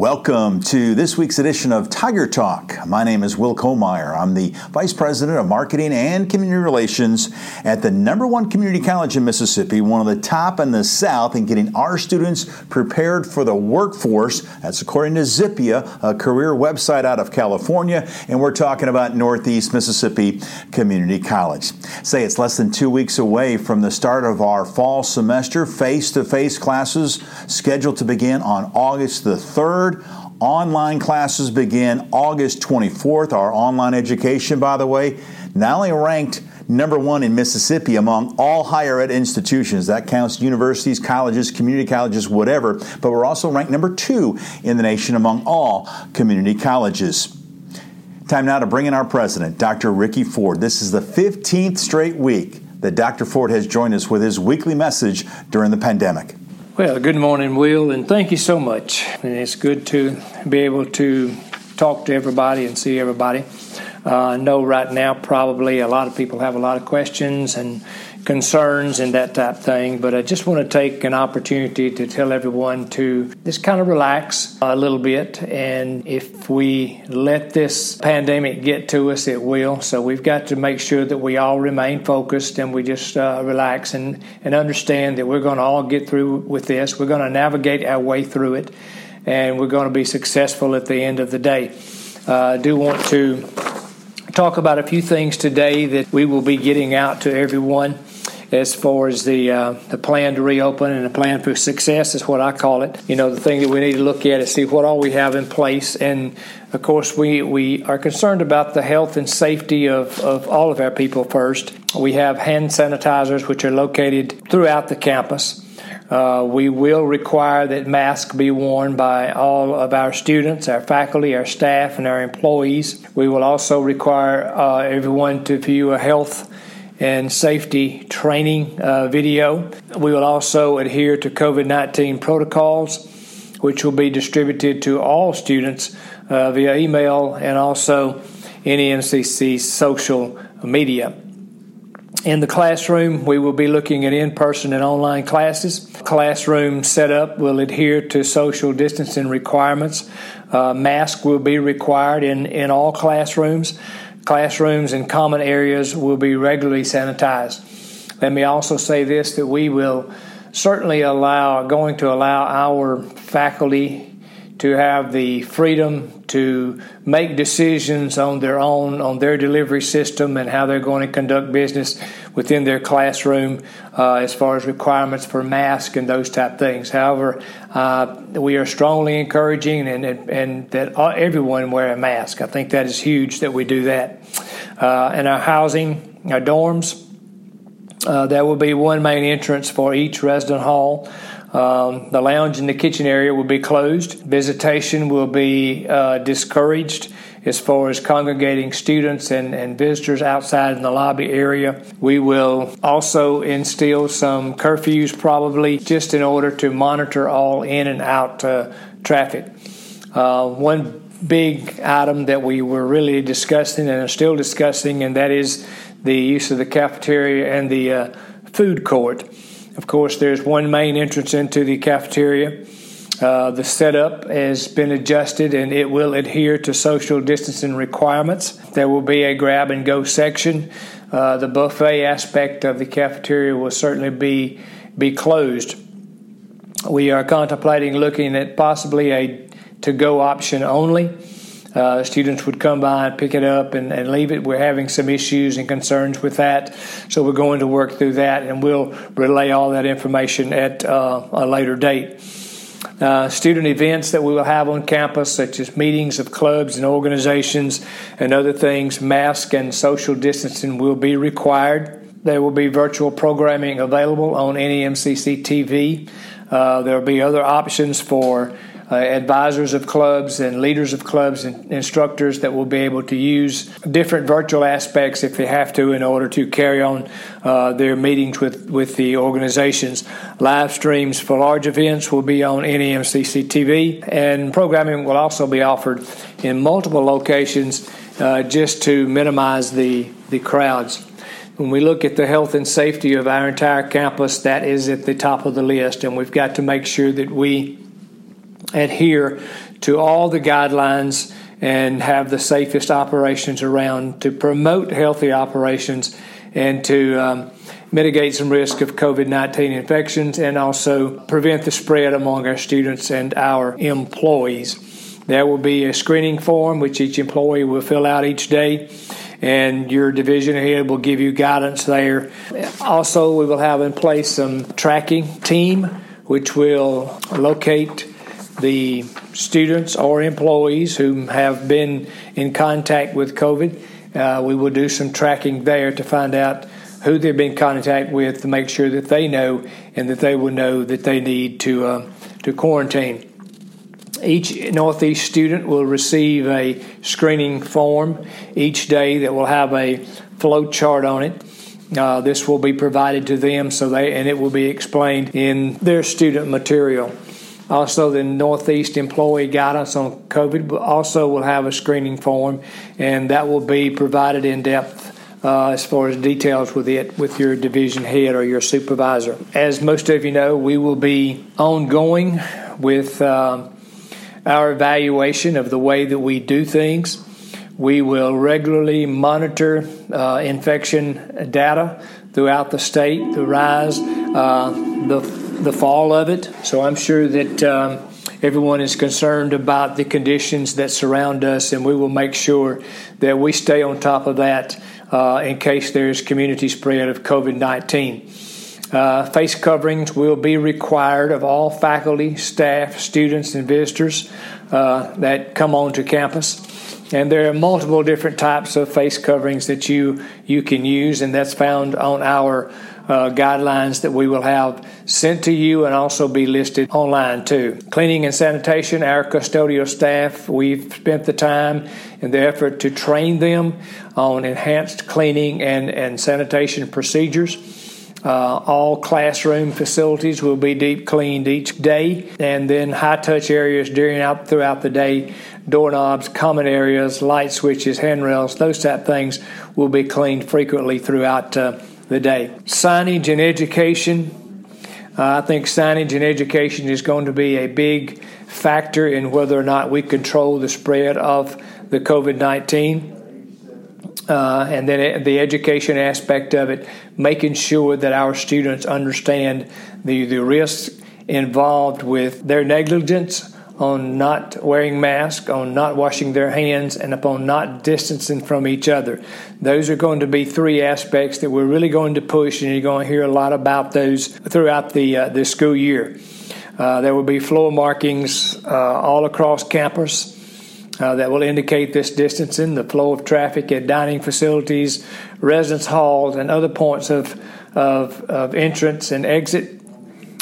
Welcome to this week's edition of Tiger Talk. My name is Will Kollmeyer. I'm the Vice President of Marketing and Community Relations at the number one community college in Mississippi, one of the top in the South in getting our students prepared for the workforce. That's according to Zippia, a career website out of California, and we're talking about Northeast Mississippi Community College. Say it's less than two weeks away from the start of our fall semester, face to face classes scheduled to begin on August the 3rd. Online classes begin August 24th. Our online education, by the way, not only ranked number one in Mississippi among all higher ed institutions. That counts universities, colleges, community colleges, whatever. But we're also ranked number two in the nation among all community colleges. Time now to bring in our president, Dr. Ricky Ford. This is the 15th straight week that Dr. Ford has joined us with his weekly message during the pandemic. Well, good morning, Will, and thank you so much. And it's good to be able to talk to everybody and see everybody. Uh, I know right now probably a lot of people have a lot of questions and concerns and that type thing. But I just want to take an opportunity to tell everyone to just kind of relax a little bit. And if we let this pandemic get to us, it will. So we've got to make sure that we all remain focused and we just uh, relax and, and understand that we're going to all get through with this. We're going to navigate our way through it and we're going to be successful at the end of the day. Uh, I do want to talk about a few things today that we will be getting out to everyone as far as the uh, the plan to reopen and the plan for success is what I call it. You know, the thing that we need to look at is see what all we have in place, and of course, we we are concerned about the health and safety of of all of our people first. We have hand sanitizers which are located throughout the campus. Uh, we will require that masks be worn by all of our students, our faculty, our staff, and our employees. We will also require uh, everyone to view a health and safety training uh, video. We will also adhere to COVID 19 protocols, which will be distributed to all students uh, via email and also NEMCC social media. In the classroom, we will be looking at in person and online classes. Classroom setup will adhere to social distancing requirements. Uh, mask will be required in, in all classrooms. Classrooms and common areas will be regularly sanitized. Let me also say this that we will certainly allow, going to allow our faculty to have the freedom to make decisions on their own, on their delivery system, and how they're going to conduct business within their classroom uh, as far as requirements for masks and those type things. However, uh, we are strongly encouraging and, and, and, that everyone wear a mask. I think that is huge that we do that. Uh, in our housing, our dorms, uh, there will be one main entrance for each resident hall. Um, the lounge and the kitchen area will be closed. Visitation will be uh, discouraged as far as congregating students and, and visitors outside in the lobby area. We will also instill some curfews, probably just in order to monitor all in and out uh, traffic. Uh, one big item that we were really discussing and are still discussing, and that is the use of the cafeteria and the uh, food court. Of course, there's one main entrance into the cafeteria. Uh, the setup has been adjusted and it will adhere to social distancing requirements. There will be a grab and go section. Uh, the buffet aspect of the cafeteria will certainly be be closed. We are contemplating looking at possibly a to go option only. Uh, students would come by and pick it up and, and, leave it. We're having some issues and concerns with that, so we're going to work through that and we'll relay all that information at uh, a later date. Uh, student events that we will have on campus, such as meetings of clubs and organizations and other things, mask and social distancing will be required. There will be virtual programming available on NEMCC TV. Uh, there will be other options for uh, advisors of clubs and leaders of clubs and instructors that will be able to use different virtual aspects if they have to in order to carry on uh, their meetings with, with the organizations. Live streams for large events will be on NEMCC TV, and programming will also be offered in multiple locations uh, just to minimize the, the crowds when we look at the health and safety of our entire campus, that is at the top of the list, and we've got to make sure that we adhere to all the guidelines and have the safest operations around to promote healthy operations and to um, mitigate some risk of COVID 19 infections and also prevent the spread among our students and our employees. There will be a screening form which each employee will fill out each day, and your division head will give you guidance there. Also, we will have in place some tracking team which will locate the students or employees who have been in contact with COVID. Uh, we will do some tracking there to find out who they've been in contact with to make sure that they know and that they will know that they need to uh, to quarantine. Each Northeast student will receive a screening form each day that will have a flow chart on it. Uh, this will be provided to them so they and it will be explained in their student material. Also, the Northeast Employee Guidance on COVID also will have a screening form, and that will be provided in depth uh, as far as details with it with your division head or your supervisor. As most of you know, we will be ongoing with uh, our evaluation of the way that we do things. We will regularly monitor uh, infection data throughout the state, the rise, uh, the the fall of it. So I'm sure that. Um, everyone is concerned about the conditions that surround us, and we will make sure that we stay on top of that uh, in case there's community spread of COVID 19. Uh, face coverings will be required of all faculty, staff, students, and visitors uh, that come onto campus. And there are multiple different types of face coverings that you, you can use, and that's found on our uh, guidelines that we will have sent to you and also be listed online too. Cleaning and sanitation, our custodial staff, we've spent the time and the effort to train them on enhanced cleaning and, and sanitation procedures. Uh, all classroom facilities will be deep cleaned each day, and then high touch areas during out throughout the day, doorknobs, common areas, light switches, handrails, those type of things will be cleaned frequently throughout uh, the day. Signage and education. Uh, I think signage and education is going to be a big factor in whether or not we control the spread of the COVID 19. Uh, and then the education aspect of it, making sure that our students understand the, the risks involved with their negligence on not wearing masks, on not washing their hands, and upon not distancing from each other. Those are going to be three aspects that we're really going to push, and you're going to hear a lot about those throughout the uh, the school year. Uh, there will be floor markings uh, all across campus. Uh, that will indicate this distancing, the flow of traffic at dining facilities, residence halls, and other points of, of, of entrance and exit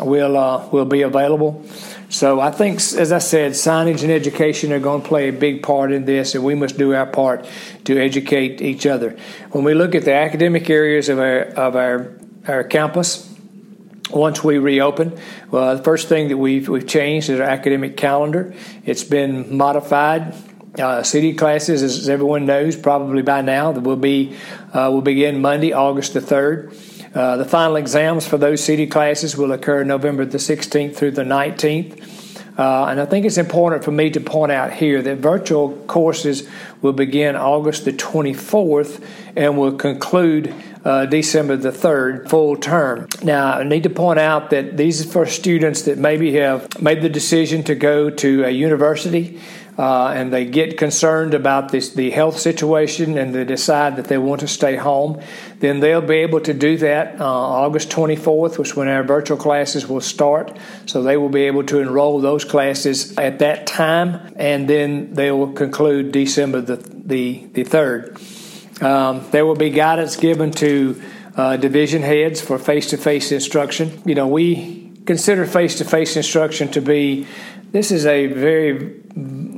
will, uh, will be available. So I think, as I said, signage and education are going to play a big part in this, and we must do our part to educate each other. When we look at the academic areas of our of our our campus, once we reopen, well, the first thing that we've we've changed is our academic calendar. It's been modified. Uh, city classes, as everyone knows, probably by now, that will be uh, will begin Monday, August the third. Uh, the final exams for those city classes will occur November the 16th through the 19th. Uh, and I think it's important for me to point out here that virtual courses will begin August the 24th and will conclude uh, December the 3rd, full term. Now, I need to point out that these are for students that maybe have made the decision to go to a university uh, and they get concerned about this the health situation and they decide that they want to stay home, then they'll be able to do that uh, August 24th, which when our virtual classes will start. So they will be able to enroll those classes at that time, and then they will conclude December the the, the 3rd. Um, there will be guidance given to uh, division heads for face to face instruction. You know, we consider face to face instruction to be this is a very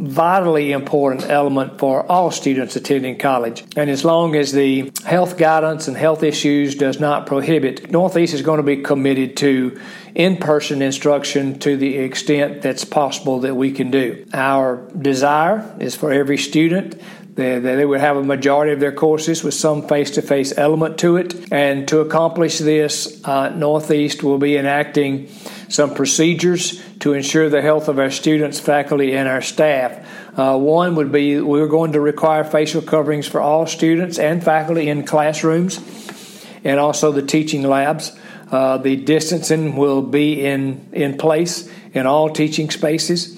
vitally important element for all students attending college. And as long as the health guidance and health issues does not prohibit, Northeast is going to be committed to in-person instruction to the extent that's possible that we can do. Our desire is for every student that they would have a majority of their courses with some face-to-face element to it. And to accomplish this, uh, Northeast will be enacting some procedures to ensure the health of our students, faculty, and our staff. Uh, one would be we're going to require facial coverings for all students and faculty in classrooms and also the teaching labs. Uh, the distancing will be in, in place in all teaching spaces.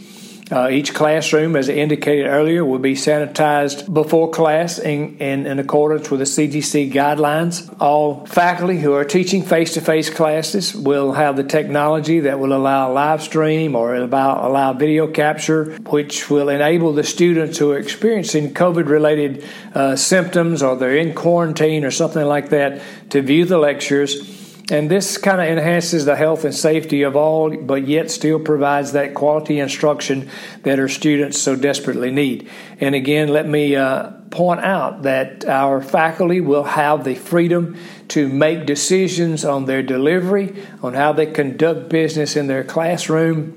Uh, each classroom, as I indicated earlier, will be sanitized before class in, in, in, accordance with the CDC guidelines. All faculty who are teaching face to face classes will have the technology that will allow live stream or allow, allow video capture, which will enable the students who are experiencing COVID related uh, symptoms or they're in quarantine or something like that to view the lectures and this kind of enhances the health and safety of all, but yet still provides that quality instruction that our students so desperately need. And again, let me uh, point out that our faculty will have the freedom to make decisions on their delivery, on how they conduct business in their classroom,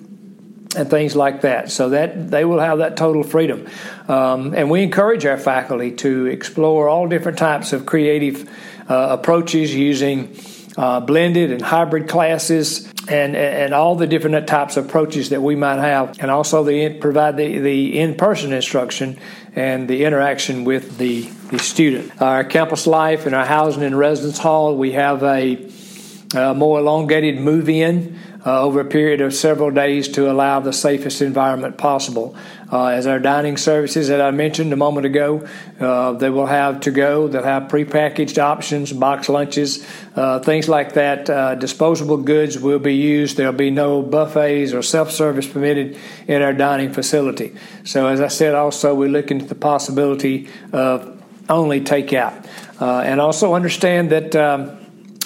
and things like that. So that they will have that total freedom. Um, and we encourage our faculty to explore all different types of creative uh, approaches using uh, blended and hybrid classes and, and all the different types of approaches that we might have, and also the, provide the, the in person instruction and the interaction with the, the student. Our campus life and our housing and residence hall, we have a, a more elongated move in uh, over a period of several days to allow the safest environment possible. Uh, as our dining services that I mentioned a moment ago, uh, they will have to go, they'll have prepackaged options, box lunches, uh, things like that. Uh, disposable goods will be used. There'll be no buffets or self service permitted in our dining facility. So, as I said, also we're looking at the possibility of only takeout. Uh, and also understand that. Um,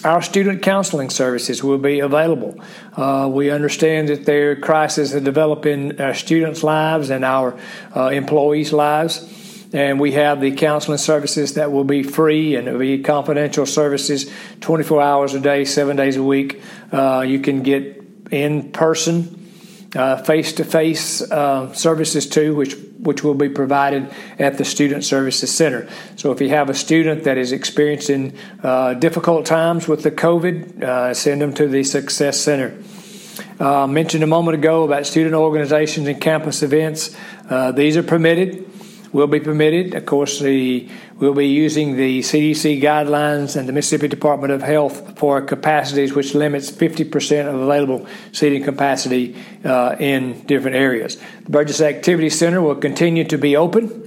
our student counseling services will be available. Uh, we understand that there are crises that develop in our students' lives and our uh, employees' lives. And we have the counseling services that will be free and it'll be confidential services 24 hours a day, seven days a week. Uh, you can get in person face to face services too, which which will be provided at the Student Services Center. So if you have a student that is experiencing uh, difficult times with the COVID, uh, send them to the Success Center. Uh, mentioned a moment ago about student organizations and campus events. Uh, these are permitted will be permitted. Of course, the, we'll be using the CDC guidelines and the Mississippi Department of Health for capacities, which limits 50% of available seating capacity uh, in different areas. The Burgess Activity Center will continue to be open.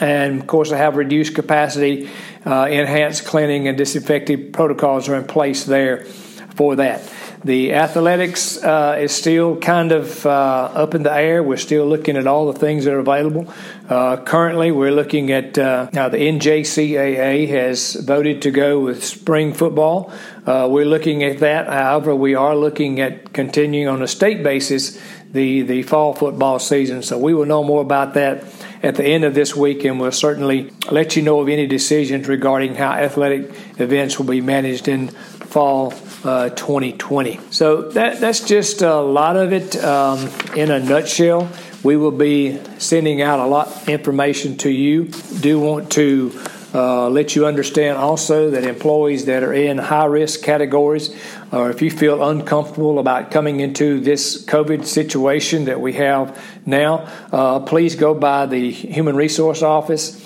And of course, I have reduced capacity, uh, enhanced cleaning and disinfecting protocols are in place there for that. The athletics uh, is still kind of uh, up in the air. We're still looking at all the things that are available. Uh, currently, we're looking at uh, now the NJCAA has voted to go with spring football. Uh, we're looking at that. However, we are looking at continuing on a state basis the, the fall football season. So we will know more about that at the end of this week, and we'll certainly let you know of any decisions regarding how athletic events will be managed in fall uh, 2020. So that, that's just a lot of it um, in a nutshell. We will be sending out a lot of information to you. Do want to uh, let you understand also that employees that are in high risk categories, or if you feel uncomfortable about coming into this COVID situation that we have now, uh, please go by the Human Resource Office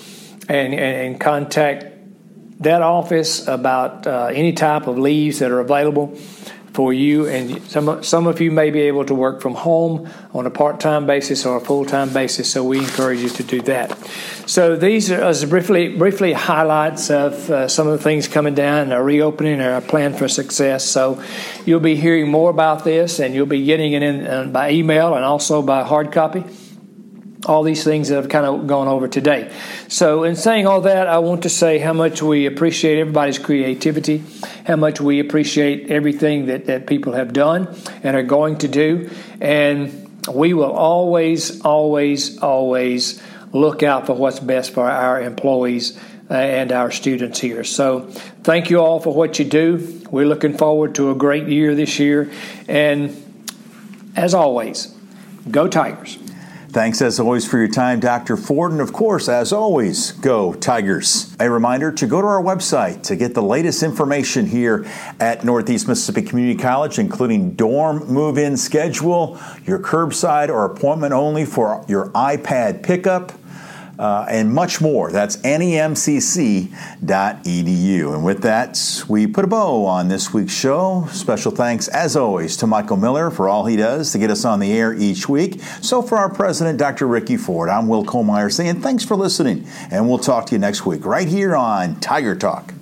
and, and, and contact that office about uh, any type of leaves that are available for you. And some, some of you may be able to work from home on a part time basis or a full time basis, so we encourage you to do that. So, these are briefly, briefly highlights of uh, some of the things coming down, our reopening, and our plan for success. So, you'll be hearing more about this, and you'll be getting it in uh, by email and also by hard copy all these things that I've kind of gone over today. So, in saying all that, I want to say how much we appreciate everybody's creativity, how much we appreciate everything that, that people have done and are going to do. And we will always, always, always look out for what's best for our employees uh, and our students here. So, thank you all for what you do. We're looking forward to a great year this year. And as always, go Tigers. Thanks as always for your time, Dr. Ford. And of course, as always, go Tigers. A reminder to go to our website to get the latest information here at Northeast Mississippi Community College, including dorm move in schedule, your curbside or appointment only for your iPad pickup uh, and much more. That's nemcc.edu. And with that, we put a bow on this week's show. Special thanks, as always, to Michael Miller for all he does to get us on the air each week. So, for our president, Dr. Ricky Ford, I'm Will Kollmeyer saying thanks for listening, and we'll talk to you next week right here on Tiger Talk.